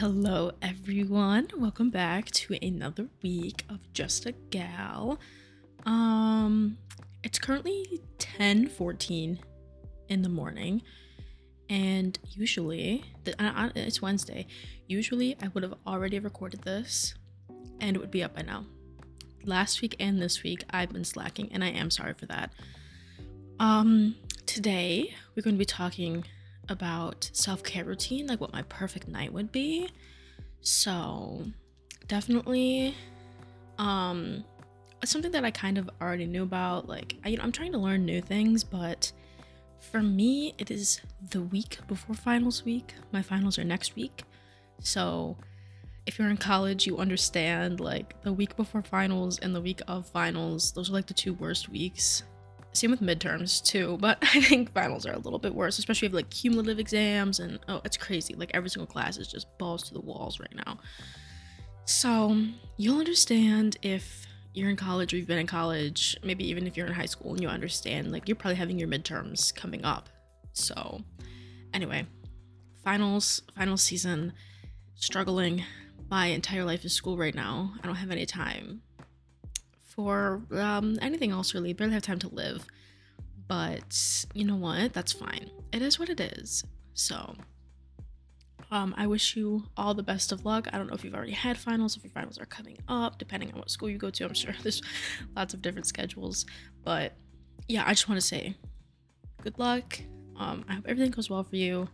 Hello, everyone. Welcome back to another week of Just a Gal. Um, it's currently 10:14 in the morning, and usually, it's Wednesday. Usually, I would have already recorded this, and it would be up by now. Last week and this week, I've been slacking, and I am sorry for that. Um, today we're going to be talking about self-care routine, like what my perfect night would be. So, definitely um something that I kind of already knew about. Like, I, you know, I'm trying to learn new things, but for me, it is the week before finals week. My finals are next week. So, if you're in college, you understand like the week before finals and the week of finals, those are like the two worst weeks same with midterms too, but I think finals are a little bit worse, especially if like cumulative exams and oh, it's crazy. Like every single class is just balls to the walls right now. So you'll understand if you're in college or you've been in college, maybe even if you're in high school and you understand, like you're probably having your midterms coming up. So anyway, finals, final season, struggling. My entire life is school right now. I don't have any time for um, anything else really. Barely have time to live. But you know what? That's fine. It is what it is. So um, I wish you all the best of luck. I don't know if you've already had finals, if your finals are coming up, depending on what school you go to. I'm sure there's lots of different schedules. But yeah, I just want to say good luck. Um, I hope everything goes well for you.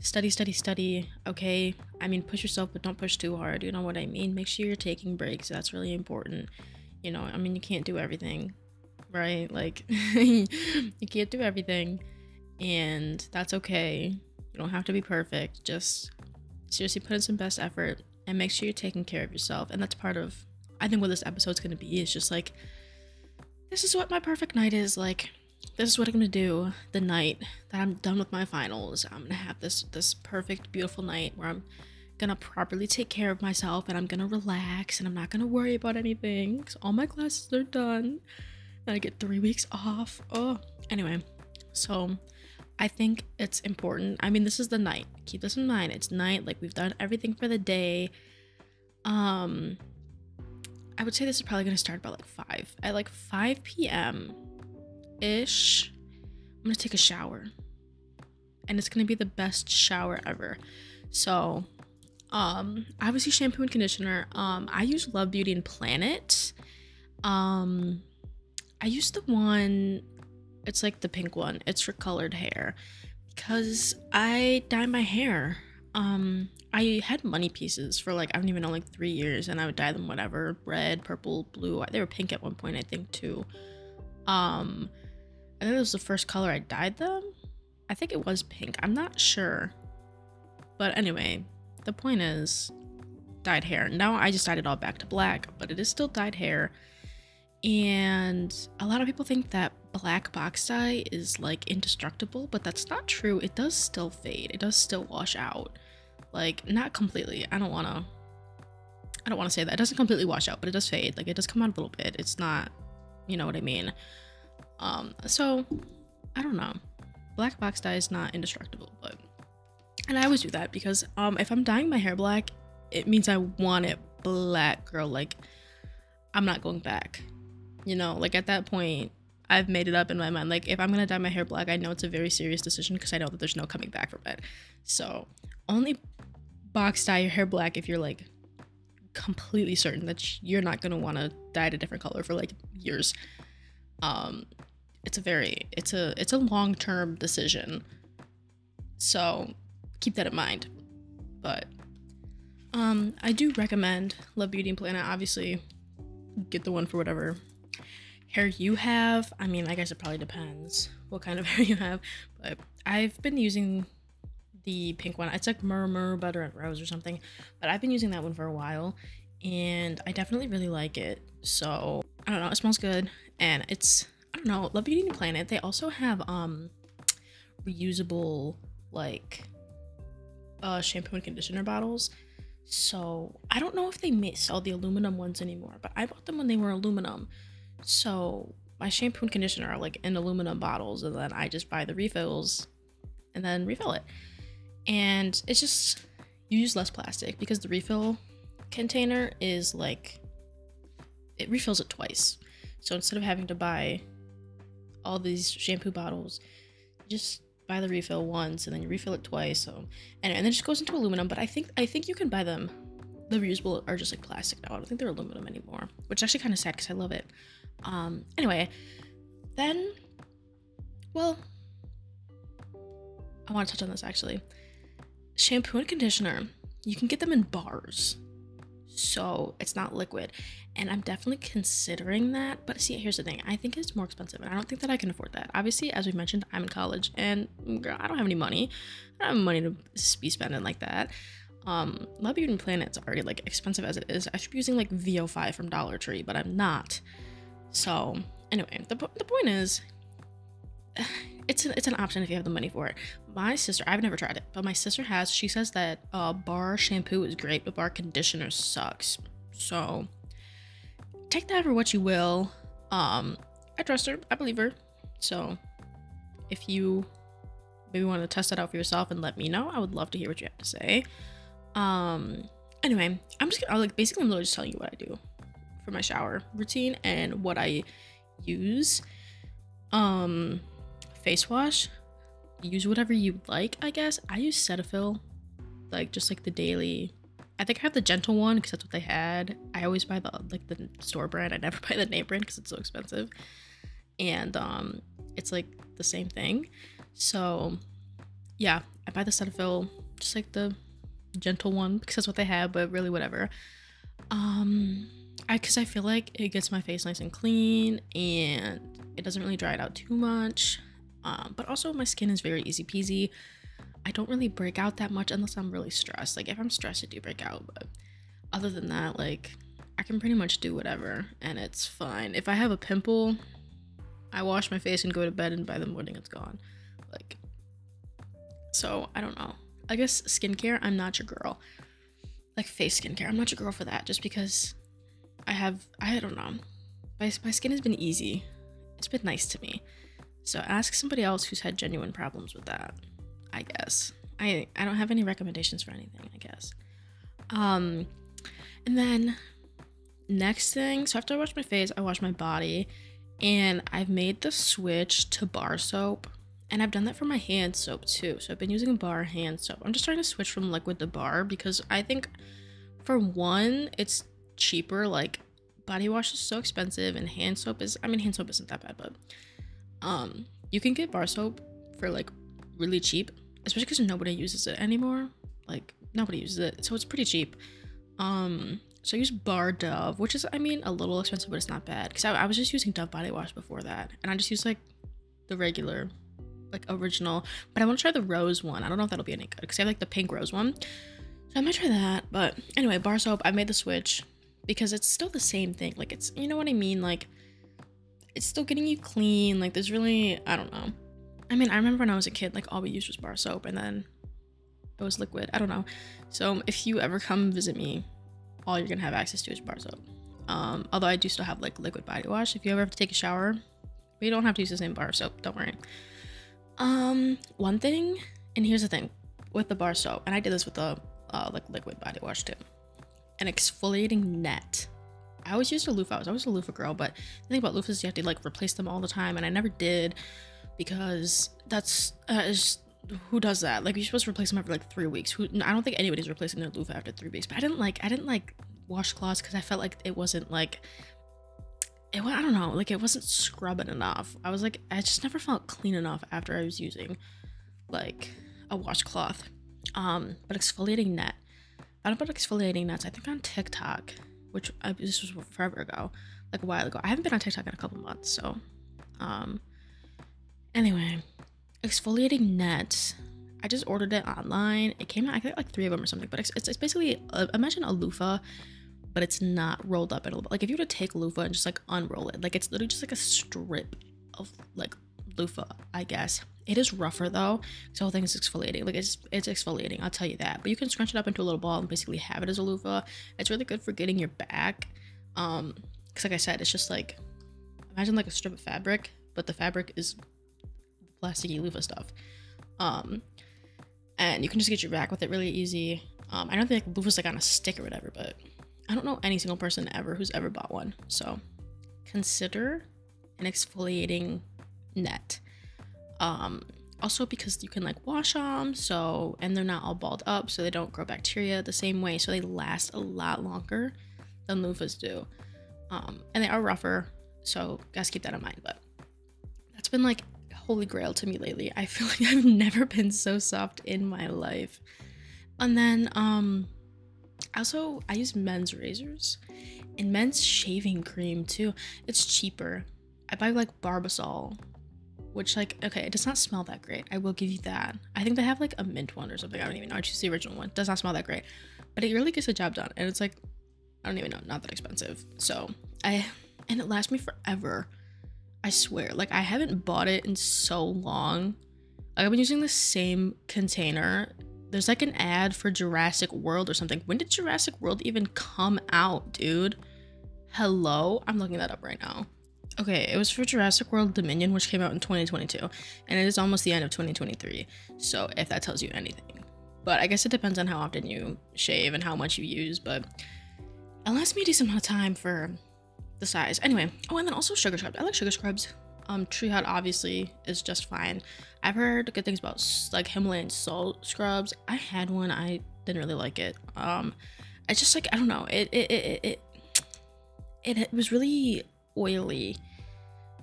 Study, study, study. Okay. I mean, push yourself, but don't push too hard. You know what I mean? Make sure you're taking breaks. That's really important you know, I mean, you can't do everything, right? Like, you can't do everything, and that's okay. You don't have to be perfect. Just seriously put in some best effort and make sure you're taking care of yourself. And that's part of, I think, what this episode's gonna be is just like, this is what my perfect night is. Like, this is what I'm gonna do the night that I'm done with my finals. I'm gonna have this this perfect, beautiful night where I'm gonna properly take care of myself and I'm gonna relax and I'm not gonna worry about anything because all my classes are done and I get three weeks off. Oh, anyway, so I think it's important. I mean, this is the night. Keep this in mind. It's night. Like we've done everything for the day. Um, I would say this is probably gonna start about like five. At like 5 p.m. ish, I'm gonna take a shower, and it's gonna be the best shower ever. So um, obviously shampoo and conditioner. Um, I use Love Beauty and Planet. Um, I use the one. It's like the pink one. It's for colored hair because I dye my hair. Um, I had money pieces for like I don't even know like three years, and I would dye them whatever red, purple, blue. They were pink at one point, I think too. Um, I think it was the first color I dyed them. I think it was pink. I'm not sure, but anyway, the point is dyed hair. Now I just dyed it all back to black, but it is still dyed hair. And a lot of people think that black box dye is like indestructible, but that's not true. It does still fade. It does still wash out. Like not completely. I don't want to I don't want to say that. It doesn't completely wash out, but it does fade. Like it does come out a little bit. It's not, you know what I mean? Um so I don't know. Black box dye is not indestructible, but and I always do that because um if I'm dyeing my hair black, it means I want it black, girl. Like I'm not going back. You know, like at that point, I've made it up in my mind. Like if I'm gonna dye my hair black, I know it's a very serious decision because I know that there's no coming back from it. So only box dye your hair black if you're like completely certain that you're not gonna want to dye it a different color for like years. Um, it's a very it's a it's a long term decision. So keep that in mind. But um, I do recommend Love Beauty and Planet. Obviously, get the one for whatever hair you have. I mean, I guess it probably depends what kind of hair you have. But I've been using the pink one. It's like Murumuru Butter and Rose or something. But I've been using that one for a while. And I definitely really like it. So, I don't know. It smells good. And it's, I don't know, Love Beauty and Planet. They also have um reusable, like, uh, shampoo and conditioner bottles. So I don't know if they may all the aluminum ones anymore, but I bought them when they were aluminum. So my shampoo and conditioner are like in aluminum bottles, and then I just buy the refills and then refill it. And it's just, you use less plastic because the refill container is like it refills it twice. So instead of having to buy all these shampoo bottles, just buy the refill once and then you refill it twice. So and, and then it just goes into aluminum. But I think I think you can buy them. The reusable are just like plastic now. I don't think they're aluminum anymore, which is actually kind of sad because I love it. Um, anyway, then, well, I want to touch on this actually. Shampoo and conditioner, you can get them in bars so it's not liquid. And i'm definitely considering that but see here's the thing. I think it's more expensive and i don't think that i can afford that. Obviously as we mentioned i'm in college and girl, i don't have any money. I don't have money to be spending like that. Um love beauty and planet's already like expensive as it is. I should be using like vo5 from dollar tree but i'm not. So anyway the, the point is it's an, it's an option if you have the money for it. My sister, I've never tried it, but my sister has. She says that uh, bar shampoo is great, but bar conditioner sucks. So take that for what you will. Um, I trust her. I believe her. So if you maybe want to test that out for yourself and let me know, I would love to hear what you have to say. Um, anyway, I'm just gonna like basically I'm just telling you what I do for my shower routine and what I use. Um, face wash, use whatever you like, I guess. I use Cetaphil, like just like the daily. I think I have the gentle one because that's what they had. I always buy the like the store brand. I never buy the name brand because it's so expensive, and um, it's like the same thing. So, yeah, I buy the Cetaphil, just like the gentle one because that's what they have. But really, whatever. Um, I because I feel like it gets my face nice and clean and it doesn't really dry it out too much. Um, but also my skin is very easy peasy. I don't really break out that much unless I'm really stressed. Like if I'm stressed, I do break out, but other than that, like I can pretty much do whatever and it's fine. If I have a pimple, I wash my face and go to bed, and by the morning it's gone. Like, so I don't know. I guess skincare, I'm not your girl. Like face skincare, I'm not your girl for that. Just because I have, I don't know. My, my skin has been easy. It's been nice to me. So ask somebody else who's had genuine problems with that. I guess. I I don't have any recommendations for anything, I guess. Um and then next thing, so after I wash my face, I wash my body and I've made the switch to bar soap and I've done that for my hand soap too. So I've been using bar hand soap. I'm just trying to switch from liquid to bar because I think for one, it's cheaper. Like body wash is so expensive and hand soap is I mean hand soap isn't that bad, but um, you can get bar soap for like really cheap, especially because nobody uses it anymore. Like nobody uses it, so it's pretty cheap. Um, so I use Bar Dove, which is I mean a little expensive, but it's not bad. Cause I, I was just using Dove body wash before that, and I just use like the regular, like original. But I want to try the rose one. I don't know if that'll be any good because I have like the pink rose one. So I might try that. But anyway, bar soap. I made the switch because it's still the same thing. Like it's you know what I mean. Like it's still getting you clean. Like there's really I don't know. I mean, I remember when I was a kid, like all we used was bar soap and then it was liquid. I don't know. So if you ever come visit me, all you're gonna have access to is bar soap. Um, although I do still have like liquid body wash. If you ever have to take a shower, we don't have to use the same bar soap. Don't worry. Um, one thing, and here's the thing with the bar soap, and I did this with the uh, like liquid body wash too. An exfoliating net I always used a loofah. I was always a loofah girl, but the thing about loofahs you have to like replace them all the time, and I never did because that's uh, just, who does that? Like you're supposed to replace them every like three weeks. Who I don't think anybody's replacing their loofah after three weeks. But I didn't like I didn't like washcloths because I felt like it wasn't like it. I don't know, like it wasn't scrubbing enough. I was like I just never felt clean enough after I was using like a washcloth. Um, but exfoliating net. I don't know about exfoliating nets. I think on TikTok which I, this was forever ago, like a while ago. I haven't been on TikTok in a couple months, so um anyway, exfoliating nets. I just ordered it online. It came out, I think like three of them or something, but it's, it's, basically, uh, imagine a loofah, but it's not rolled up at all. Like if you were to take loofah and just like unroll it, like it's literally just like a strip of like loofah, I guess. It is rougher though. The whole thing is exfoliating. Like it's it's exfoliating, I'll tell you that. But you can scrunch it up into a little ball and basically have it as a loofah. It's really good for getting your back. Um, because like I said, it's just like imagine like a strip of fabric, but the fabric is plasticky loofah stuff. Um, and you can just get your back with it really easy. Um, I don't think like, loofah's like on a stick or whatever, but I don't know any single person ever who's ever bought one. So consider an exfoliating net. Um, also because you can like wash them, so and they're not all balled up, so they don't grow bacteria the same way, so they last a lot longer than loofahs do. Um, and they are rougher, so guys keep that in mind. But that's been like holy grail to me lately. I feel like I've never been so soft in my life. And then um also I use men's razors and men's shaving cream too. It's cheaper. I buy like Barbasol, which like okay, it does not smell that great. I will give you that. I think they have like a mint one or something. I don't even know. I choose the original one. Does not smell that great, but it really gets the job done. And it's like I don't even know, not that expensive. So I and it lasts me forever. I swear. Like I haven't bought it in so long. Like, I've been using the same container. There's like an ad for Jurassic World or something. When did Jurassic World even come out, dude? Hello? I'm looking that up right now. Okay, it was for Jurassic World Dominion, which came out in 2022, and it is almost the end of 2023. So, if that tells you anything. But I guess it depends on how often you shave and how much you use, but it lasts me a decent amount of time for the size. Anyway, oh, and then also sugar scrubs. I like sugar scrubs. Um, Tree Hut obviously is just fine. I've heard good things about like Himalayan salt scrubs. I had one. I didn't really like it. Um, it's just like I don't know. It it it it it, it was really oily.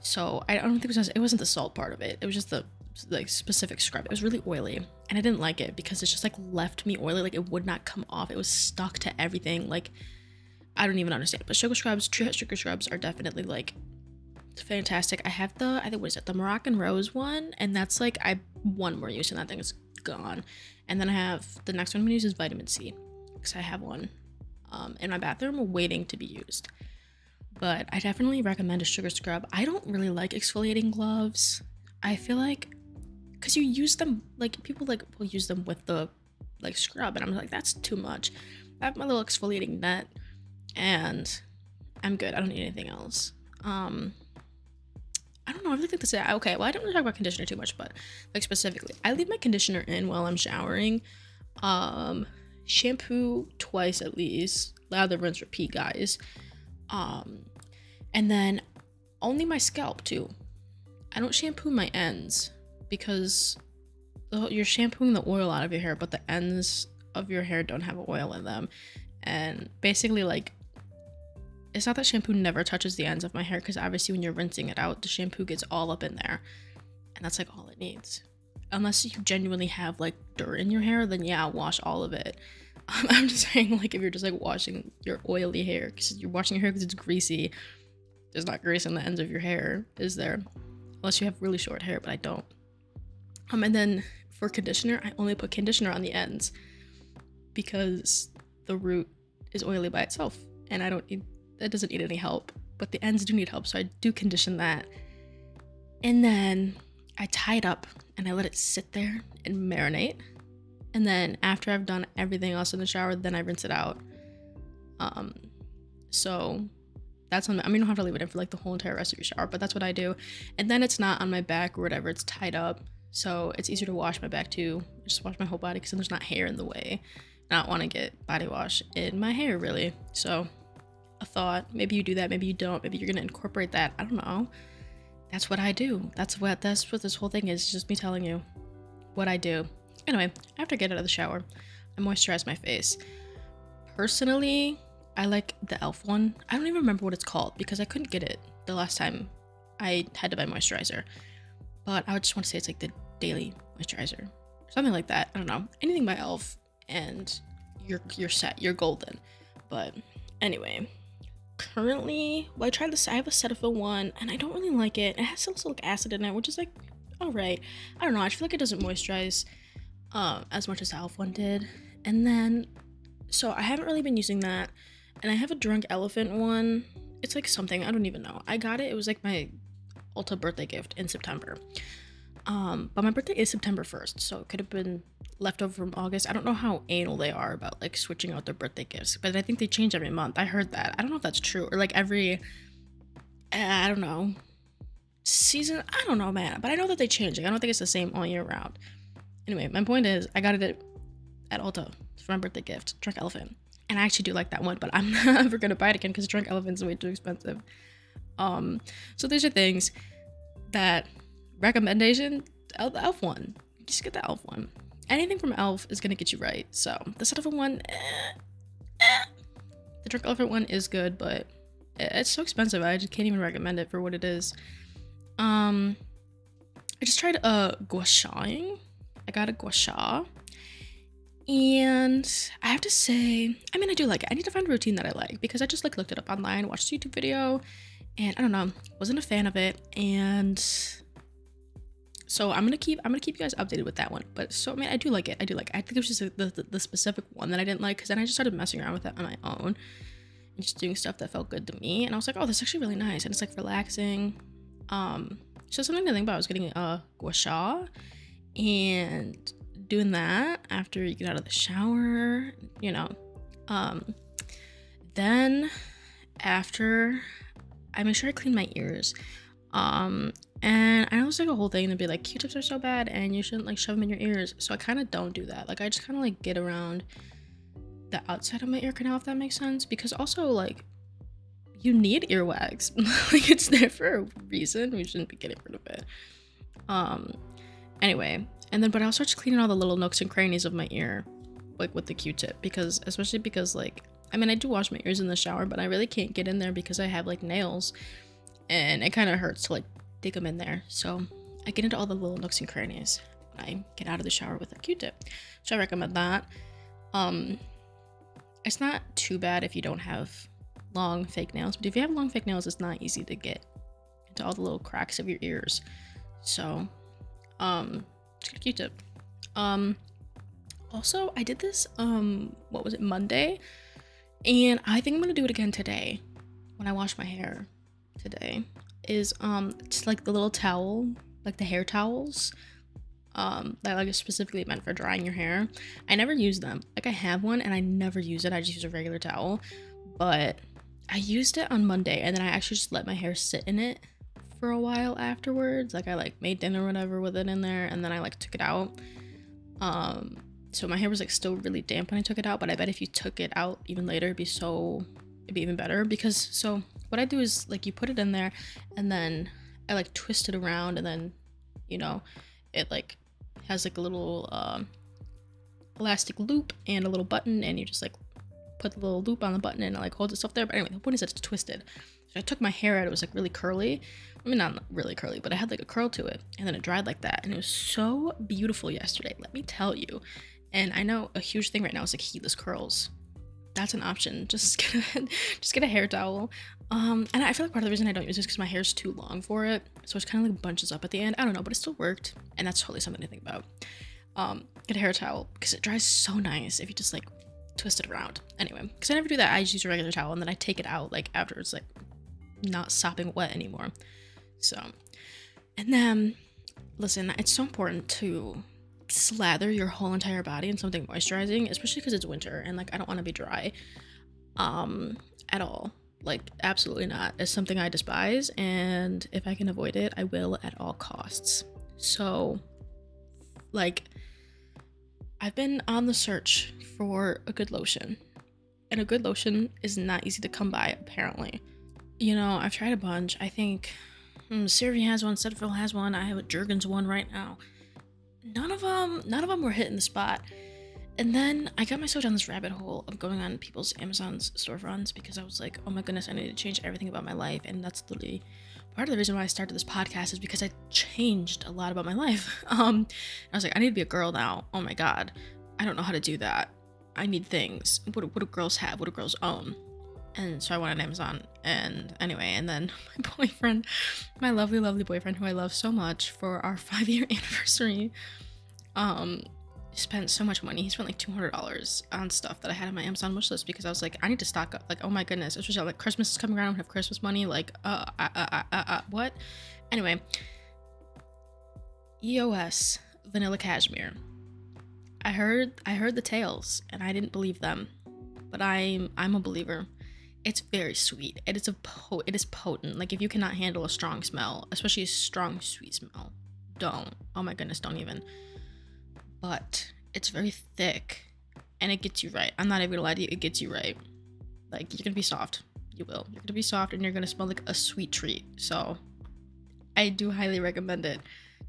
So I don't think it was it wasn't the salt part of it. It was just the like specific scrub. It was really oily, and I didn't like it because it just like left me oily. Like it would not come off. It was stuck to everything. Like I don't even understand. But sugar scrubs, Hut sugar scrubs are definitely like fantastic. I have the I think what is it, the Moroccan Rose one, and that's like I one more use and that thing is gone. And then I have the next one I'm gonna use is vitamin C because I have one um, in my bathroom waiting to be used. But I definitely recommend a sugar scrub. I don't really like exfoliating gloves. I feel like because you use them like people like will use them with the like scrub, and I'm like that's too much. I have my little exfoliating net and I'm good. I don't need anything else. Um, I don't know. I really think that's it. Okay, well, I don't really talk about conditioner too much, but like specifically, I leave my conditioner in while I'm showering. Um, shampoo twice at least. Lather, rinse, repeat, guys. Um, and then only my scalp too. I don't shampoo my ends because you're shampooing the oil out of your hair, but the ends of your hair don't have oil in them. And basically, like it's not that shampoo never touches the ends of my hair because obviously when you're rinsing it out, the shampoo gets all up in there. And that's like all it needs. Unless you genuinely have like dirt in your hair, then yeah, wash all of it. I'm just saying, like, if you're just like washing your oily hair, because you're washing your hair because it's greasy, there's not grease on the ends of your hair, is there? Unless you have really short hair, but I don't. Um, and then for conditioner, I only put conditioner on the ends because the root is oily by itself, and I don't need that doesn't need any help, but the ends do need help, so I do condition that. And then I tie it up and I let it sit there and marinate. And then after I've done everything else in the shower, then I rinse it out. Um, so that's on. I mean, you don't have to leave it in for like the whole entire rest of your shower, but that's what I do. And then it's not on my back or whatever; it's tied up, so it's easier to wash my back too. Just wash my whole body because then there's not hair in the way. I don't want to get body wash in my hair really. So a thought. Maybe you do that, maybe you don't. Maybe you're gonna incorporate that. I don't know. That's what I do. That's what that's what this whole thing is. Just me telling you what I do. Anyway, after I get out of the shower, I moisturize my face. Personally, I like the e.l.f. one. I don't even remember what it's called because I couldn't get it the last time I had to buy moisturizer. But I just want to say it's like the daily moisturizer. Something like that. I don't know. Anything by e.l.f. and you're you're set. You're golden. But anyway, currently, well, I tried this. I have a Cetaphil one, and I don't really like it. It has salicylic acid in it, which is like, all right. I don't know. I feel like it doesn't moisturize uh, as much as the Elf one did. And then, so I haven't really been using that. And I have a Drunk Elephant one. It's like something I don't even know. I got it. It was like my Ulta birthday gift in September. Um, but my birthday is September 1st, so it could have been leftover from August. I don't know how anal they are about like switching out their birthday gifts, but I think they change every month. I heard that. I don't know if that's true or like every I don't know season. I don't know, man. But I know that they change. Like, I don't think it's the same all year round. Anyway, my point is, I got it at, at Ulta for my birthday gift, Drunk Elephant. And I actually do like that one, but I'm never gonna buy it again because Drunk Elephant's way too expensive. Um, so these are things that recommendation, the elf one. Just get the elf one. Anything from elf is gonna get you right. So the Cetaphil one, eh, eh. the Drunk Elephant one is good, but it's so expensive. I just can't even recommend it for what it is. Um, I just tried uh gua shaing. I got a gua sha. And I have to say, I mean, I do like it. I need to find a routine that I like because I just like looked it up online, watched a YouTube video, and I don't know, wasn't a fan of it. And so I'm gonna keep I'm gonna keep you guys updated with that one. But so I mean, I do like it. I do like. It. I think it was just the, the, the specific one that I didn't like because then I just started messing around with it on my own and just doing stuff that felt good to me. And I was like, oh, this is actually really nice, and it's like relaxing. Um, so something to think about was getting a gua sha and doing that after you get out of the shower, you know. Um, then after I make sure I clean my ears. Um, and I know it's like a whole thing to be like Q-tips are so bad and you shouldn't like shove them in your ears. So I kind of don't do that. Like I just kind of like get around the outside of my ear canal if that makes sense. Because also like you need earwax. like it's there for a reason. We shouldn't be getting rid of it. Um, anyway, and then but I'll start cleaning all the little nooks and crannies of my ear, like with the Q-tip, because especially because like I mean I do wash my ears in the shower, but I really can't get in there because I have like nails, and it kind of hurts to like dig them in there. So I get into all the little nooks and crannies. I get out of the shower with a Q-tip, so I recommend that. Um, it's not too bad if you don't have long fake nails, but if you have long fake nails, it's not easy to get into all the little cracks of your ears. So, um, just get a Q-tip. Um, also, I did this, um, what was it, Monday? And I think I'm gonna do it again today when I wash my hair today. Is, um, it's like the little towel, like the hair towels, um, that like is specifically meant for drying your hair. I never use them. Like I have one and I never use it. I just use a regular towel. But I used it on Monday and then I actually just let my hair sit in it for a while afterwards. Like I like made dinner whatever with it in there and then I like took it out. Um so my hair was like still really damp when I took it out, but I bet if you took it out even later it'd be so it'd be even better because so what I do is like you put it in there and then I like twist it around and then you know it like has like a little um elastic loop and a little button and you just like put the little loop on the button and it like holds itself there. But anyway, the point is it's twisted. I took my hair out, it was like really curly. I mean, not really curly, but I had like a curl to it. And then it dried like that. And it was so beautiful yesterday, let me tell you. And I know a huge thing right now is like heatless curls. That's an option. Just get a, just get a hair towel. Um, and I feel like part of the reason I don't use it is because my hair's too long for it. So it's kind of like bunches up at the end. I don't know, but it still worked. And that's totally something to think about. Um, get a hair towel because it dries so nice if you just like twist it around. Anyway, because I never do that. I just use a regular towel and then I take it out like after it's like not sopping wet anymore. So, and then listen, it's so important to slather your whole entire body in something moisturizing, especially because it's winter and like I don't want to be dry um at all. Like absolutely not. It's something I despise and if I can avoid it, I will at all costs. So like I've been on the search for a good lotion. And a good lotion is not easy to come by, apparently. You know, I've tried a bunch. I think hmm, has one, Cetaphil has one. I have a Jergens one right now. None of them, none of them were hitting the spot. And then I got myself down this rabbit hole of going on people's Amazon's storefronts because I was like, oh my goodness, I need to change everything about my life. And that's literally part of the reason why I started this podcast is because I changed a lot about my life. Um, I was like, I need to be a girl now. Oh my god, I don't know how to do that. I need things. What, what do girls have? What do girls own? And so I went on Amazon. And anyway, and then my boyfriend, my lovely, lovely boyfriend, who I love so much, for our five year anniversary, um, spent so much money. He spent like two hundred dollars on stuff that I had on my Amazon wish list because I was like, I need to stock up. Like, oh my goodness, especially like Christmas is coming around. I have Christmas money. Like, uh, uh, uh, uh, uh, uh what? Anyway, EOS Vanilla Cashmere. I heard I heard the tales and I didn't believe them, but I'm I'm a believer. It's very sweet. It is a po- it is potent. Like if you cannot handle a strong smell, especially a strong sweet smell, don't. Oh my goodness, don't even but it's very thick and it gets you right. I'm not even gonna lie to you, it gets you right. Like you're gonna be soft. You will. You're gonna be soft and you're gonna smell like a sweet treat. So I do highly recommend it.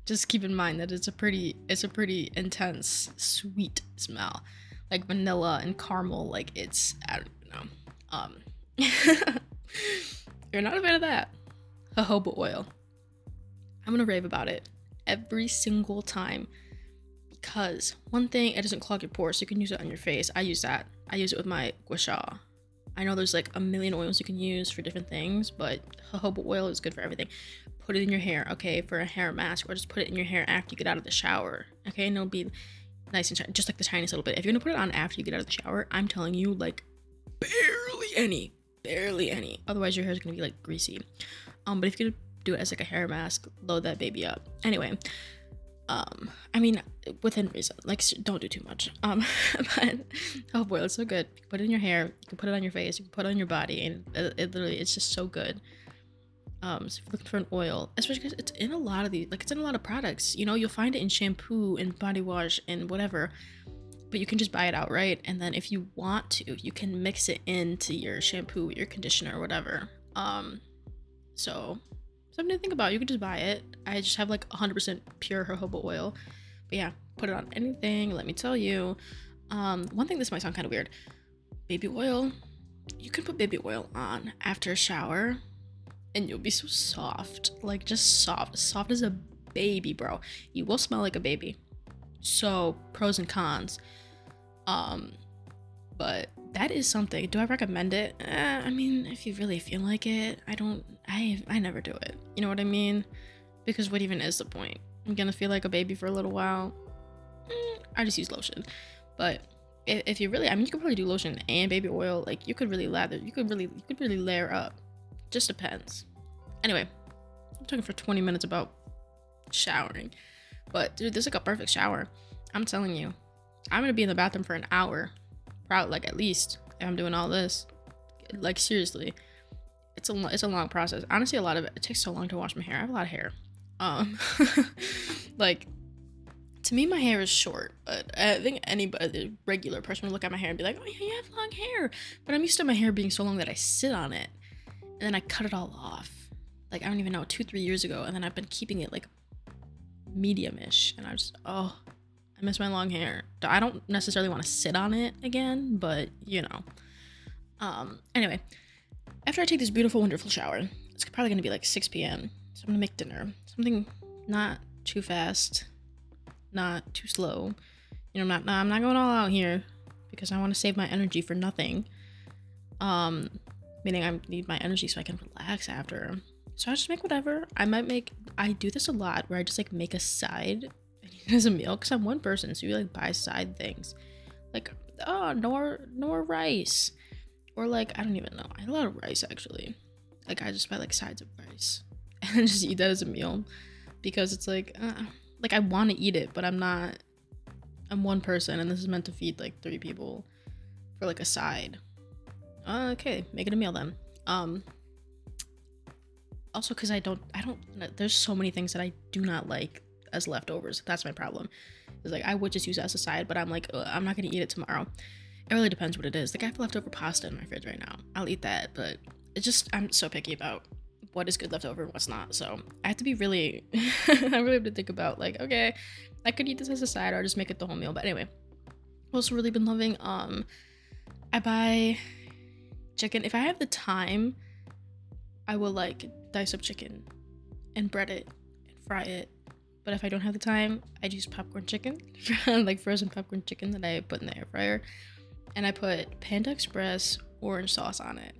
Just keep in mind that it's a pretty it's a pretty intense sweet smell. Like vanilla and caramel. Like it's I don't know. Um you're not a fan of that. Jojoba oil. I'm gonna rave about it every single time because one thing it doesn't clog your pores so you can use it on your face. I use that. I use it with my gua sha. I know there's like a million oils you can use for different things but jojoba oil is good for everything. Put it in your hair okay for a hair mask or just put it in your hair after you get out of the shower okay? And it'll be nice and shiny, just like the tiniest little bit. If you're gonna put it on after you get out of the shower i'm telling you like barely any barely any. Otherwise your hair is gonna be like greasy. Um but if you do it as like a hair mask load that baby up. Anyway um i mean within reason. Like don't do too much. Um but oh boy it's so good. You put it in your hair you can put it on your face you can put it on your body and it, it literally it's just so good. Um so if you're looking for an oil especially because it's in a lot of these like it's in a lot of products. You know you'll find it in shampoo and body wash and whatever but you can just buy it outright and then if you want to you can mix it into your shampoo your conditioner or whatever um so something to think about. You could just buy it. I just have like 100% pure jojoba oil. But yeah, put it on anything. Let me tell you. Um, one thing this might sound kind of weird. Baby oil. You can put baby oil on after a shower and you'll be so soft. Like just soft. Soft as a baby, bro. You will smell like a baby. So, pros and cons. Um, but that is something. Do I recommend it? Eh, I mean, if you really feel like it, I don't. I I never do it. You know what I mean? Because what even is the point? I'm gonna feel like a baby for a little while. Mm, I just use lotion. But if, if you really, I mean, you could probably do lotion and baby oil. Like you could really lather. You could really, you could really layer up. Just depends. Anyway, I'm talking for 20 minutes about showering. But dude, this is like a perfect shower. I'm telling you. I'm gonna be in the bathroom for an hour Probably like at least if i'm doing all this. Like seriously. It's a it's a long process. Honestly a lot of it, it takes so long to wash my hair. I have a lot of hair. Um like to me my hair is short. But i think anybody regular person would look at my hair and be like oh yeah you have long hair. But i'm used to my hair being so long that i sit on it and then i cut it all off. Like i don't even know two three years ago and then i've been keeping it like medium-ish and i just oh I miss my long hair. I don't necessarily want to sit on it again, but you know. Um, anyway, after I take this beautiful, wonderful shower, it's probably gonna be like 6 p.m. So I'm gonna make dinner. Something not too fast, not too slow. You know, I'm not, I'm not going all out here because I want to save my energy for nothing. Um, meaning I need my energy so I can relax after. So I just make whatever. I might make. I do this a lot where I just like make a side as a meal because I'm one person, so you like buy side things, like oh Knorr Knorr rice, or like I don't even know. I had a lot of rice actually. Like I just buy like sides of rice and just eat that as a meal because it's like uh, like I want to eat it, but I'm not. I'm one person, and this is meant to feed like three people for like a side. Uh, okay, make it a meal then. Um. Also, because I don't, I don't. There's so many things that I do not like as leftovers. That's my problem. It's like I would just use it as a side, but I'm like I'm not gonna eat it tomorrow. It really depends what it is. Like I have leftover pasta in my fridge right now. I'll eat that, but it's just I'm so picky about what is good leftover and what's not. So I have to be really, I really have to think about like, okay, I could eat this as a side or just make it the whole meal. But anyway, also really been loving. Um, I buy chicken if I have the time. I will like dice up chicken and bread it and fry it but if I don't have the time, I use popcorn chicken, like frozen popcorn chicken that I put in the air fryer. And I put Panda Express orange sauce on it.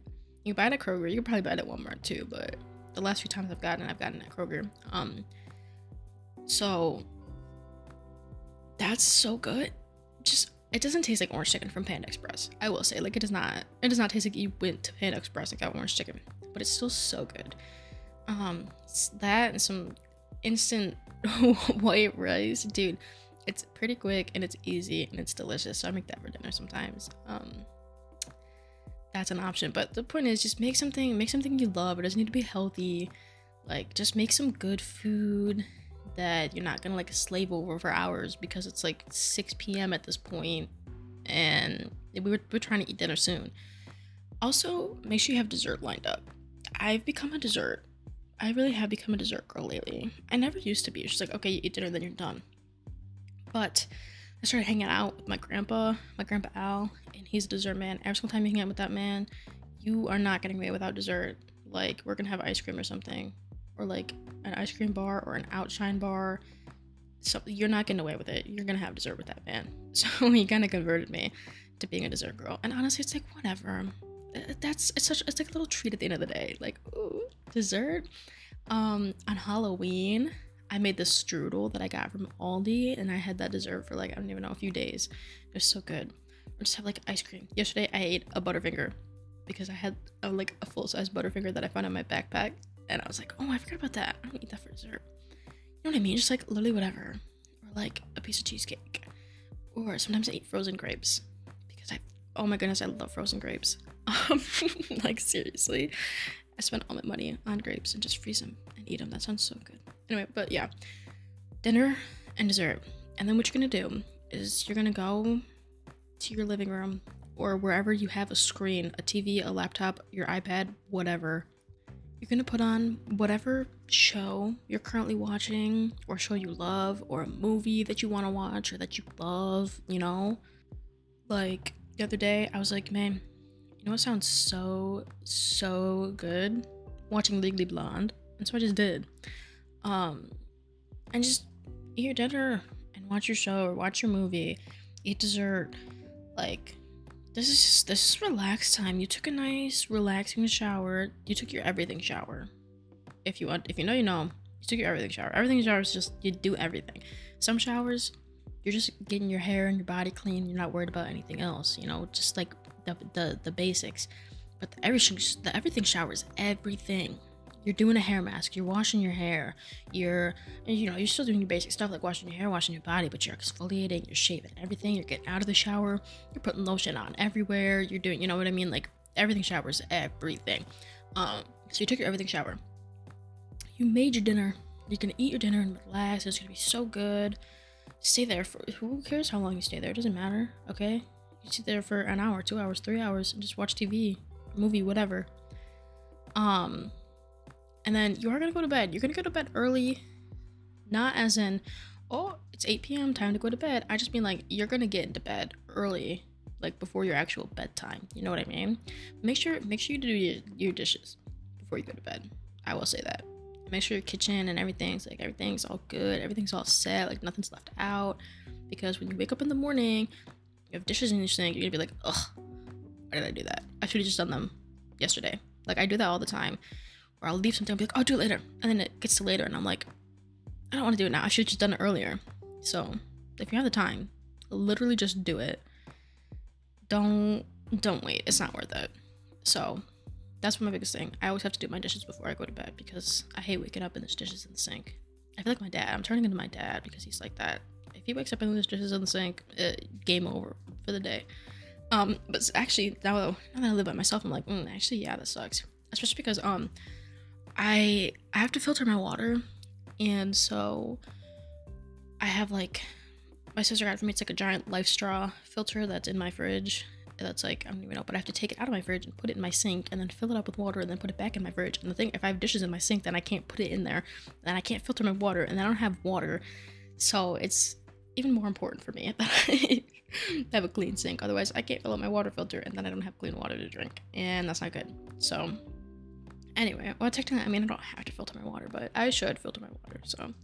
You buy it at Kroger. You can probably buy it at Walmart too, but the last few times I've gotten it, I've gotten it at Kroger. Um, so that's so good. Just it doesn't taste like orange chicken from Panda Express. I will say, like it does not. It does not taste like you went to Panda Express and got orange chicken, but it's still so good. Um, that and some instant white rice, dude. It's pretty quick and it's easy and it's delicious. So I make that for dinner sometimes. Um, that's an option. But the point is, just make something, make something you love. It doesn't need to be healthy. Like, just make some good food that you're not gonna like slave over for hours because it's like 6 p.m. at this point and we were, we are trying to eat dinner soon. Also, make sure you have dessert lined up. I've become a dessert. I really have become a dessert girl lately. I never used to be. She's like, okay, you eat dinner, then you're done. But I started hanging out with my grandpa, my grandpa Al, and he's a dessert man. Every single time you hang out with that man, you are not getting away without dessert. Like, we're gonna have ice cream or something, or like an ice cream bar or an outshine bar. So you're not getting away with it. You're gonna have dessert with that man. So he kind of converted me to being a dessert girl. And honestly, it's like whatever. Uh, that's it's such it's like a little treat at the end of the day. Like, ooh, dessert. Um, on Halloween, I made this strudel that I got from Aldi, and I had that dessert for like I don't even know a few days. It was so good. I just have like ice cream. Yesterday I ate a Butterfinger because I had a, like a full size Butterfinger that I found in my backpack, and I was like, oh, I forgot about that. I'm gonna eat that for dessert. You know what I mean? Just like literally whatever, or like a piece of cheesecake, or sometimes I eat frozen grapes because I oh my goodness I love frozen grapes. Um, like seriously, I spent all my money on grapes and just freeze them and eat them. That sounds so good. Anyway, but yeah, dinner and dessert. And then what you're gonna do is you're gonna go to your living room or wherever you have a screen, a TV, a laptop, your iPad, whatever. You're gonna put on whatever show you're currently watching, or show you love, or a movie that you wanna watch or that you love, you know? Like the other day, I was like, man, you know what sounds so, so good? Watching Legally Blonde. And so I just did um and just eat your dinner and watch your show or watch your movie eat dessert like this is just this is relaxed time. You took a nice relaxing shower. You took your everything shower. If you want if you know you know. You took your everything shower. Everything shower is just you do everything. Some showers you're just getting your hair and your body clean. You're not worried about anything else you know just like the the, the basics. But the everything the everything shower is everything you're doing a hair mask, you're washing your hair, you're you know, you're still doing your basic stuff like washing your hair, washing your body, but you're exfoliating, you're shaving everything, you're getting out of the shower, you're putting lotion on everywhere, you're doing, you know what I mean? Like everything showers everything. Um, so you took your everything shower. You made your dinner. You're gonna eat your dinner and relax. It's gonna be so good. Stay there for who cares how long you stay there? It doesn't matter, okay? You sit there for an hour, two hours, three hours, and just watch TV, movie, whatever. Um, and then you are gonna go to bed. You're gonna go to bed early, not as in, oh, it's 8 p.m. time to go to bed. I just mean like you're gonna get into bed early, like before your actual bedtime. You know what I mean? Make sure make sure you do your, your dishes before you go to bed. I will say that. Make sure your kitchen and everything's like everything's all good, everything's all set, like nothing's left out. Because when you wake up in the morning, you have dishes in your sink, you're gonna be like, ugh, why did I do that? I should have just done them yesterday. Like I do that all the time or I'll leave something and be like, I'll do it later. And then it gets to later and I'm like, I don't want to do it now. I should have just done it earlier. So if you have the time, literally just do it. Don't don't wait. It's not worth it. So that's my biggest thing. I always have to do my dishes before I go to bed because I hate waking up and there's dishes in the sink. I feel like my dad. I'm turning into my dad because he's like that. If he wakes up and there's dishes in the sink, uh, game over for the day. Um, but actually now, now that I live by myself, I'm like, mm, actually, yeah, that sucks. Especially because um, I I have to filter my water, and so I have like my sister got for me. It's like a giant life straw filter that's in my fridge. That's like I don't even know, but I have to take it out of my fridge and put it in my sink, and then fill it up with water, and then put it back in my fridge. And the thing, if I have dishes in my sink, then I can't put it in there, and I can't filter my water, and I don't have water, so it's even more important for me that I have a clean sink. Otherwise, I can't fill up my water filter, and then I don't have clean water to drink, and that's not good. So Anyway, well, technically, I mean, I don't have to filter my water, but I should filter my water. So,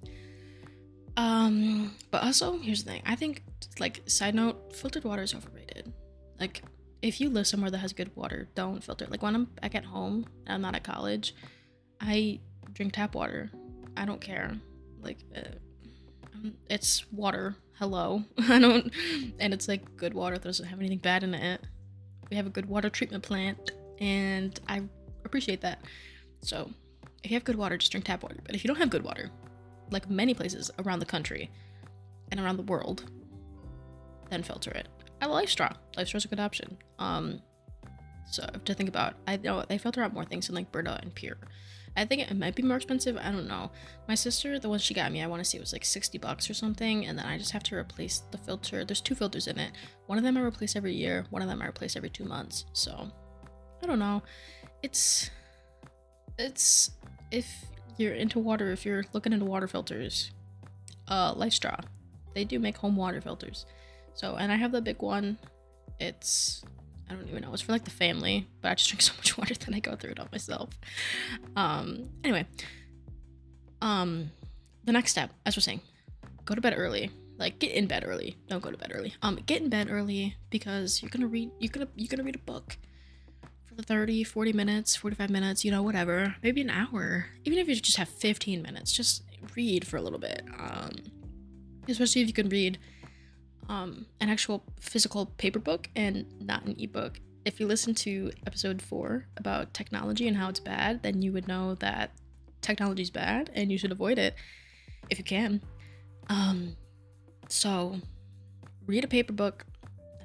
um, but also, here's the thing. I think, like, side note, filtered water is overrated. Like, if you live somewhere that has good water, don't filter. Like, when I'm back at home, I'm not at college, I drink tap water. I don't care. Like, uh, um, it's water. Hello. I don't, and it's like good water that doesn't have anything bad in it. We have a good water treatment plant, and I appreciate that. So, if you have good water, just drink tap water. But if you don't have good water, like many places around the country and around the world, then filter it. I like straw. LifeStraw is a good option. Um, so to think about, I know they filter out more things than like Brita and PUR. I think it might be more expensive. I don't know. My sister, the one she got me, I want to say it was like 60 bucks or something. And then I just have to replace the filter. There's two filters in it. One of them I replace every year, one of them I replace every two months. So I don't know. It's, it's, if you're into water, if you're looking into water filters, uh, LifeStraw, they do make home water filters. So, and I have the big one. It's I don't even know. It's for like the family, but I just drink so much water that I go through it all myself. Um, anyway, um, the next step, as we're saying, go to bed early. Like get in bed early. Don't go to bed early. Um, get in bed early because you're gonna read. You're gonna you're gonna read a book 30, 40 minutes, 45 minutes. You know, whatever. Maybe an hour. Even if you just have 15 minutes, just read for a little bit. Um, especially if you can read um, an actual physical paper book and not an ebook. If you listen to episode four about technology and how it's bad, then you would know that technology is bad and you should avoid it if you can. Um, so read a paper book,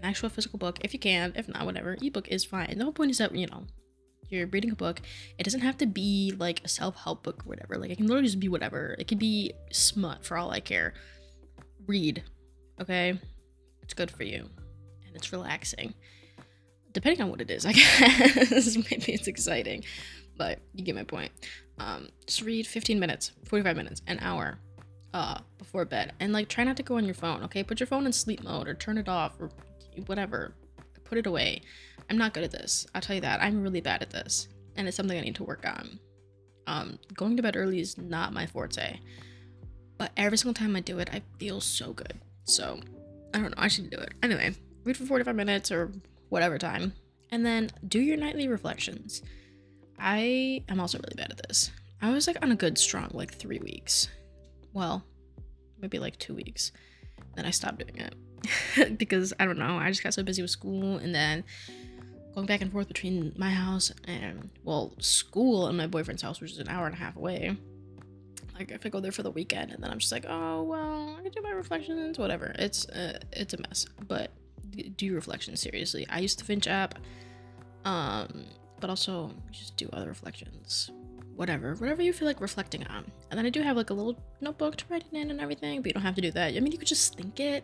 an actual physical book if you can. If not, whatever. Ebook is fine. The whole point is that you know you're reading a book. It doesn't have to be like a self help book or whatever. Like it can literally just be whatever. It could be smut for all I care. Read okay? It's good for you and it's relaxing. Depending on what it is, I guess. Maybe it's exciting, but you get my point. Um, just read 15 minutes, 45 minutes, an hour uh, before bed. And like, try not to go on your phone, okay? Put your phone in sleep mode or turn it off or whatever. Put it away. I'm not good at this. I'll tell you that. I'm really bad at this. And it's something I need to work on. Um, going to bed early is not my forte. But every single time I do it, I feel so good. So I don't know, I should do it. Anyway, read for 45 minutes or whatever time. And then do your nightly reflections. I am also really bad at this. I was like on a good strong like three weeks. Well, maybe like two weeks. Then I stopped doing it because I don't know. I just got so busy with school and then going back and forth between my house and well, school and my boyfriend's house, which is an hour and a half away. Like if I go there for the weekend and then I'm just like, oh well, I can do my reflections, whatever. It's uh, it's a mess. But do your reflections seriously. I use the Finch app, um, but also just do other reflections. Whatever, whatever you feel like reflecting on. And then I do have like a little notebook to write it in and everything, but you don't have to do that. I mean, you could just think it,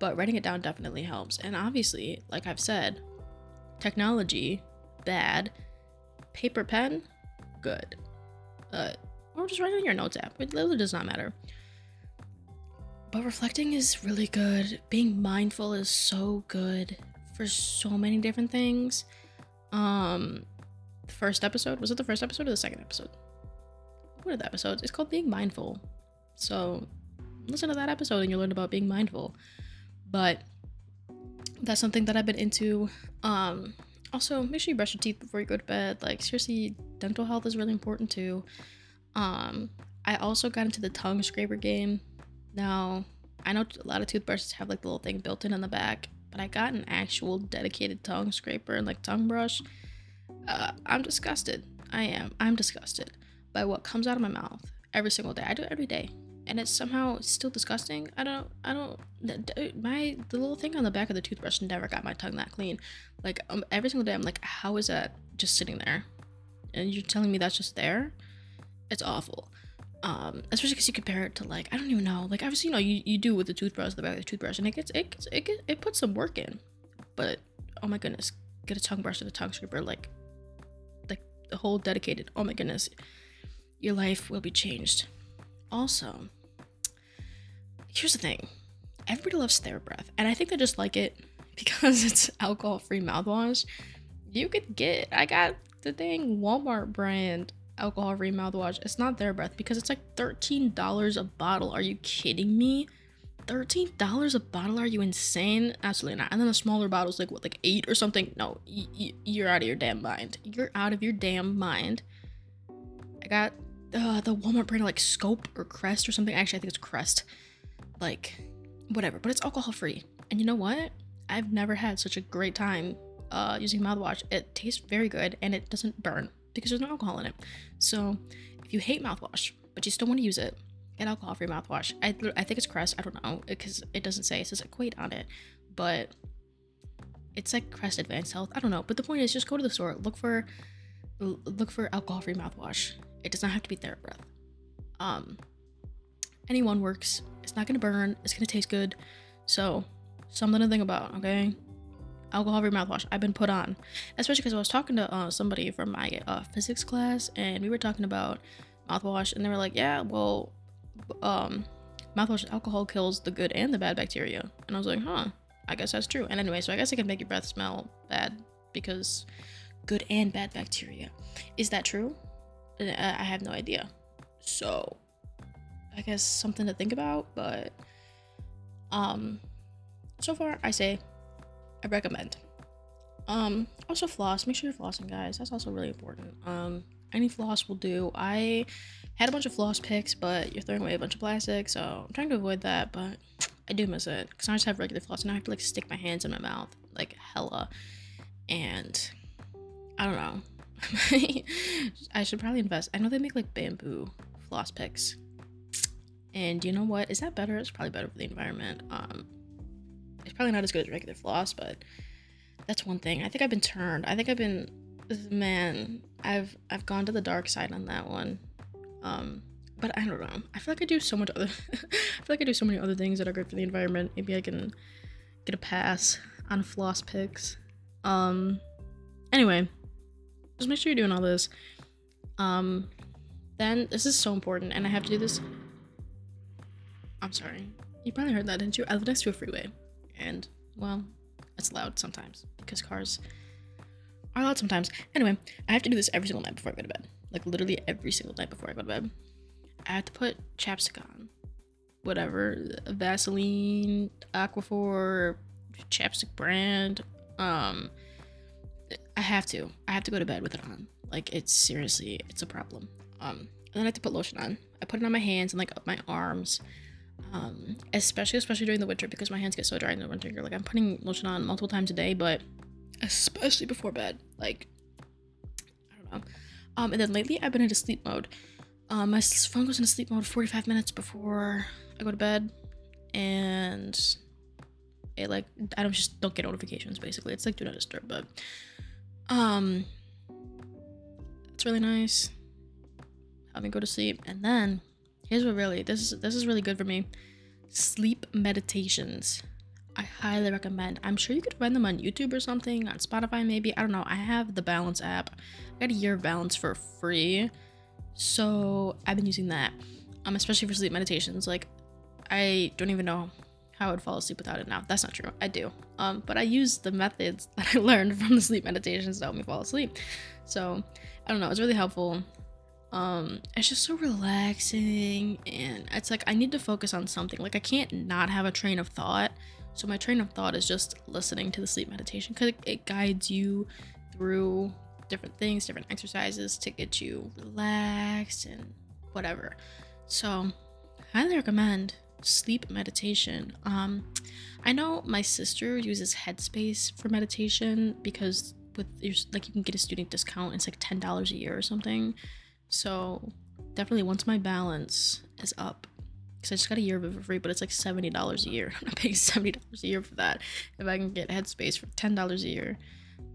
but writing it down definitely helps. And obviously, like I've said, technology, bad. Paper pen, good. Uh, or just write it in your notes app. It literally does not matter. But reflecting is really good. Being mindful is so good for so many different things. Um, the first episode was it the first episode or the second episode? What are the episodes? It's called Being Mindful. So listen to that episode and you'll learn about being mindful. But that's something that I've been into. Um, also, make sure you brush your teeth before you go to bed. Like seriously, dental health is really important too. Um, I also got into the tongue scraper game. Now, I know a lot of toothbrushes have like the little thing built in in the back, but I got an actual dedicated tongue scraper and like tongue brush. Uh, I'm disgusted. I am. I'm disgusted by what comes out of my mouth every single day. I do it every day, and it's somehow still disgusting. I don't. I don't. My the little thing on the back of the toothbrush never got my tongue that clean. Like um, every single day, I'm like, how is that just sitting there? And you're telling me that's just there? it's awful. Um, especially because you compare it to like I don't even know, like obviously you know you, you do with the toothbrush, the back of the toothbrush, and it gets it gets, it gets, it puts some work in, but oh my goodness, get a tongue brush and a tongue scraper like like the whole dedicated. Oh my goodness, your life will be changed. Also, here's the thing, everybody loves TheraBreath, and I think they just like it because it's alcohol-free mouthwash. You could get I got the thing Walmart brand alcohol free mouthwash. It's not TheraBreath because it's like $13 a bottle. Are you kidding me? $13 a bottle? Are you insane? Absolutely not. And then the smaller bottles, like what, like eight or something? No, y- y- you're out of your damn mind. You're out of your damn mind. I got uh, the Walmart brand like Scope or Crest or something. Actually, I think it's Crest. Like, whatever. But it's alcohol free. And you know what? I've never had such a great time uh, using mouthwash. It tastes very good and it doesn't burn because there's no alcohol in it. So if you hate mouthwash, but you still want to use it, get alcohol free mouthwash. I, I think it's Crest. I don't know because it doesn't say. It says Equate on it. But it's like Crest Advanced Health. I don't know. But the point is just go to the store, look for look for alcohol-free mouthwash. It does not have to be TheraBreath. Um, anyone works. It's not gonna burn. It's gonna taste good. So something to think about. Okay. Alcohol-free mouthwash. I've been put on, especially because I was talking to uh, somebody from my uh, physics class, and we were talking about mouthwash, and they were like, "Yeah, well, um, mouthwash alcohol kills the good and the bad bacteria." And I was like, "Huh." I guess that's true. And anyway, so I guess it can make your breath smell bad because good and bad bacteria. Is that true? Uh, I have no idea. So, I guess something to think about, but um so far I say I recommend. Um also floss, make sure you're flossing guys. That's also really important. Um any floss will do. I had a bunch of floss picks, but you're throwing away a bunch of plastic, so I'm trying to avoid that, but I do miss it because I just have regular floss and I have to like stick my hands in my mouth like hella. And I don't know. I should probably invest. I know they make like bamboo floss picks. And you know what? Is that better? It's probably better for the environment. Um, it's probably not as good as regular floss, but that's one thing. I think I've been turned. I think I've been man, I've I've gone to the dark side on that one. Um, but I don't know. I feel like I do so much other. I feel like I do so many other things that are good for the environment. Maybe I can get a pass on floss picks. Um. Anyway, just make sure you're doing all this. Um. Then this is so important, and I have to do this. I'm sorry. You probably heard that, didn't you? I live next to a freeway, and well, it's loud sometimes because cars are loud sometimes. Anyway, I have to do this every single night before I go to bed. Like literally every single night before I go to bed. I have to put chapstick on. Whatever. Vaseline, Aquaphor, chapstick brand. Um I have to. I have to go to bed with it on. Like it's seriously, it's a problem. Um and then I have to put lotion on. I put it on my hands and like up my arms. Um, especially especially during the winter because my hands get so dry in the winter. You're Like I'm putting lotion on multiple times a day, but especially before bed. Like I don't know. Um, and then lately I've been into sleep mode. Um, my phone goes into sleep mode 45 minutes before I go to bed, and it like I don't just don't get notifications. Basically, it's like do not disturb. But um, it's really nice. Help me go to sleep, and then here's what really this is this is really good for me. Sleep meditations. I highly recommend. I'm sure you could find them on YouTube or something, on Spotify maybe. I don't know. I have the Balance app. I got a year of Balance for free. So I've been using that, um, especially for sleep meditations. Like, I don't even know I would fall asleep without it now. That's not true. I do. Um, but I use the methods that I learned from the sleep meditations to help me fall asleep. So I don't know. It's really helpful. Um, it's just so relaxing, and it's like I need to focus on something. Like I can't not have a train of thought. So my train of thought is just listening to the sleep meditation because it, it guides you through different things, different exercises to get you relaxed and whatever. So, highly recommend sleep meditation. Um, I know my sister uses Headspace for meditation because with your like you can get a student discount. It's like ten dollars a year or something. So definitely once my balance is up, because I just got a year of it for free, but it's like seventy dollars a year. I'm paying seventy dollars a year for that. If I can get Headspace for ten dollars a year,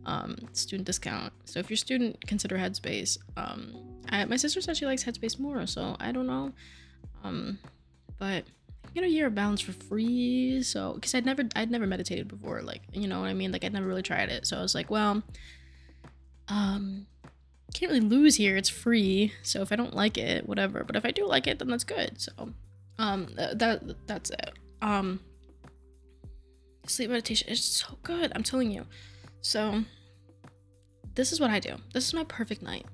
um, student discount. So if you're a student, consider Headspace. Um, I, my sister said she likes Headspace more, so I don't know. Um, but get a year of balance for free. So because I'd never I'd never meditated before, like you know what I mean. Like I'd never really tried it. So I was like, well, um, can't really lose here. It's free. So if I don't like it, whatever. But if I do like it, then that's good. So um, that that's it. Um, sleep meditation is so good. I'm telling you. So, this is what I do. This is my perfect night.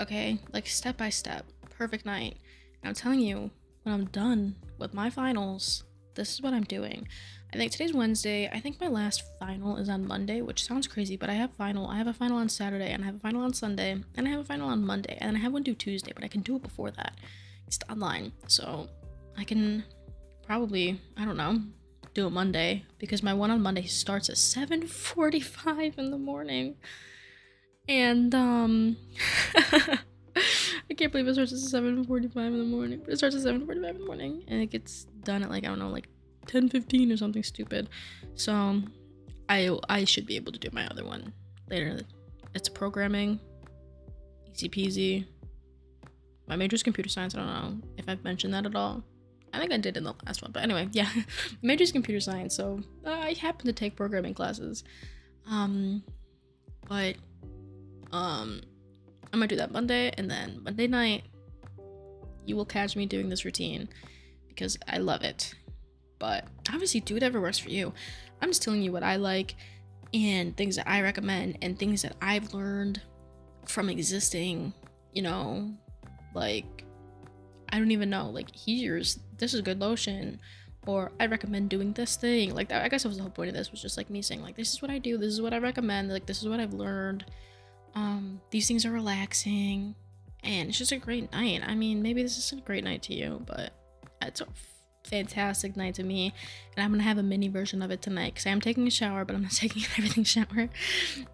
Okay? Like step by step. Perfect night. And I'm telling you, when I'm done with my finals, this is what I'm doing. I think today's Wednesday. I think my last final is on Monday, which sounds crazy, but I have final. I have a final on Saturday, and I have a final on Sunday, and I have a final on Monday, and I have one due Tuesday, but I can do it before that. It's online, so I can probably I don't know do it Monday because my one on Monday starts at 7:45 in the morning. And um I can't believe it starts at 7:45 in the morning. But it starts at 7:45 in the morning and it gets done at like I don't know like 10:15 or something stupid. So I I should be able to do my other one later. It's programming. Easy peasy. My major is computer science. I don't know if I've mentioned that at all. I think I did in the last one, but anyway, yeah. major is computer science, so I happen to take programming classes. Um, but um, I'm gonna do that Monday, and then Monday night, you will catch me doing this routine because I love it. But obviously, do whatever works for you. I'm just telling you what I like and things that I recommend and things that I've learned from existing, you know, like I don't even know, like here's this is good lotion or I recommend doing this thing. Like that I guess that was the whole point of this was just like me saying like this is what I do, this is what I recommend, like this is what I've learned. Um these things are relaxing and it's just a great night. I mean, maybe this isn't a great night to you, but it's a fantastic night to me and i'm gonna have a mini version of it tonight because i am taking a shower but i'm not taking everything shower. And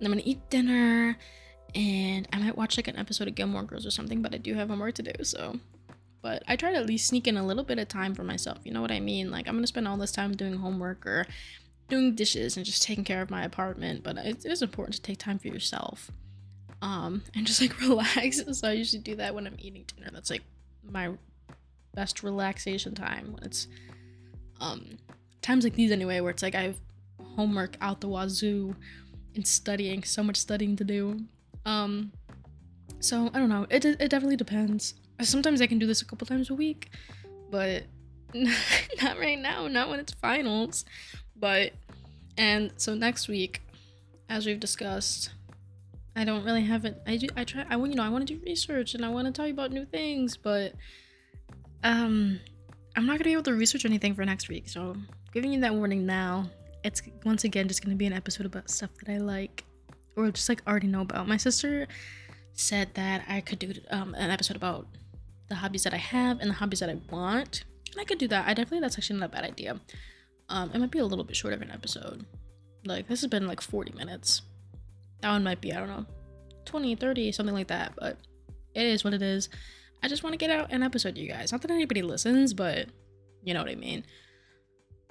i'm gonna eat dinner and i might watch like an episode of gilmore girls or something but i do have homework to do so. But i try to at least sneak in a little bit of time for myself you know what i mean? Like i'm gonna spend all this time doing homework or doing dishes and just taking care of my apartment but it is important to take time for yourself um and just like relax. So i usually do that when i'm eating dinner. That's like my best relaxation time when it's um times like these anyway where it's like I have homework out the wazoo and studying so much studying to do. Um so I don't know. It, it definitely depends. Sometimes I can do this a couple times a week but not right now not when it's finals. But and so next week as we've discussed I don't really have it I do I try I want you know I want to do research and I want to tell you about new things but um, I'm not gonna be able to research anything for next week, so giving you that warning now. It's once again just gonna be an episode about stuff that I like, or just like already know about. My sister said that I could do um, an episode about the hobbies that I have and the hobbies that I want. And I could do that. I definitely that's actually not a bad idea. Um, it might be a little bit short of an episode. Like this has been like 40 minutes. That one might be, I don't know, 20, 30, something like that, but it is what it is. I just want to get out an episode, you guys. Not that anybody listens, but you know what I mean.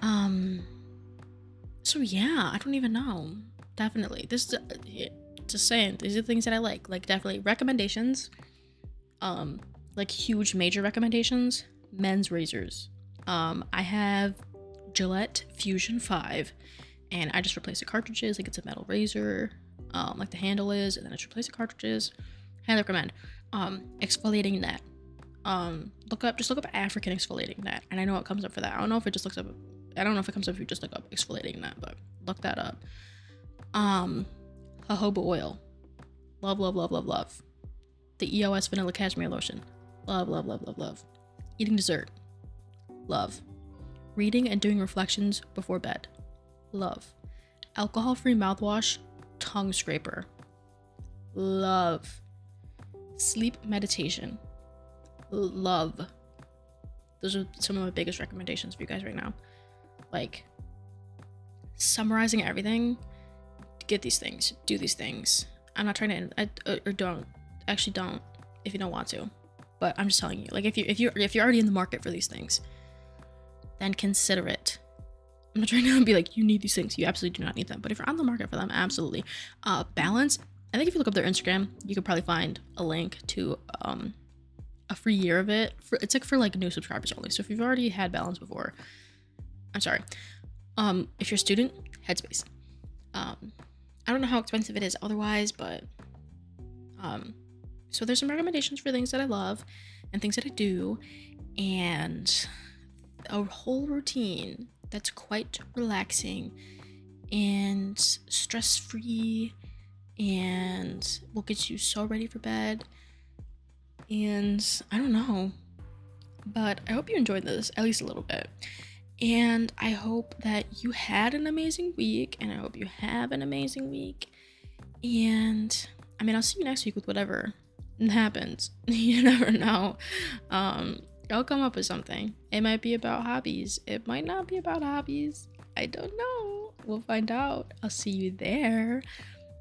Um. So yeah, I don't even know. Definitely, this is uh, just saying. These are things that I like. Like definitely recommendations. Um, like huge major recommendations. Men's razors. Um, I have Gillette Fusion Five, and I just replace the cartridges. Like it's a metal razor, um, like the handle is, and then I just replace the cartridges. Highly recommend um, exfoliating net. Um, look up, just look up African exfoliating net, and I know it comes up for that. I don't know if it just looks up. I don't know if it comes up if you just look up exfoliating net, but look that up. Um, jojoba oil, love, love, love, love, love. The EOS vanilla cashmere lotion, love, love, love, love, love. Eating dessert, love. Reading and doing reflections before bed, love. Alcohol-free mouthwash, tongue scraper, love sleep meditation. Love. Those are some of my biggest recommendations for you guys right now. Like, summarizing everything, get these things, do these things. I'm not trying to, I, or don't, actually don't, if you don't want to. But I'm just telling you, like, if you if you if you're already in the market for these things, then consider it. I'm not trying to be like you need these things. You absolutely do not need them. But if you're on the market for them, absolutely. Uh, balance I think if you look up their Instagram, you could probably find a link to um, a free year of it. For, it's like for like new subscribers only. So if you've already had Balance before, I'm sorry. Um, if you're a student, Headspace. Um, I don't know how expensive it is otherwise, but um, so there's some recommendations for things that I love and things that I do, and a whole routine that's quite relaxing and stress free and will get you so ready for bed. And I don't know, but I hope you enjoyed this at least a little bit. And I hope that you had an amazing week, and I hope you have an amazing week. And I mean, I'll see you next week with whatever happens. you never know. Um, I'll come up with something. It might be about hobbies, it might not be about hobbies. I don't know. We'll find out. I'll see you there.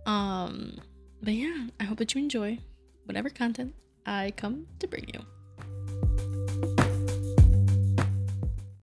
Um, but yeah, I hope that you enjoy whatever content I come to bring you.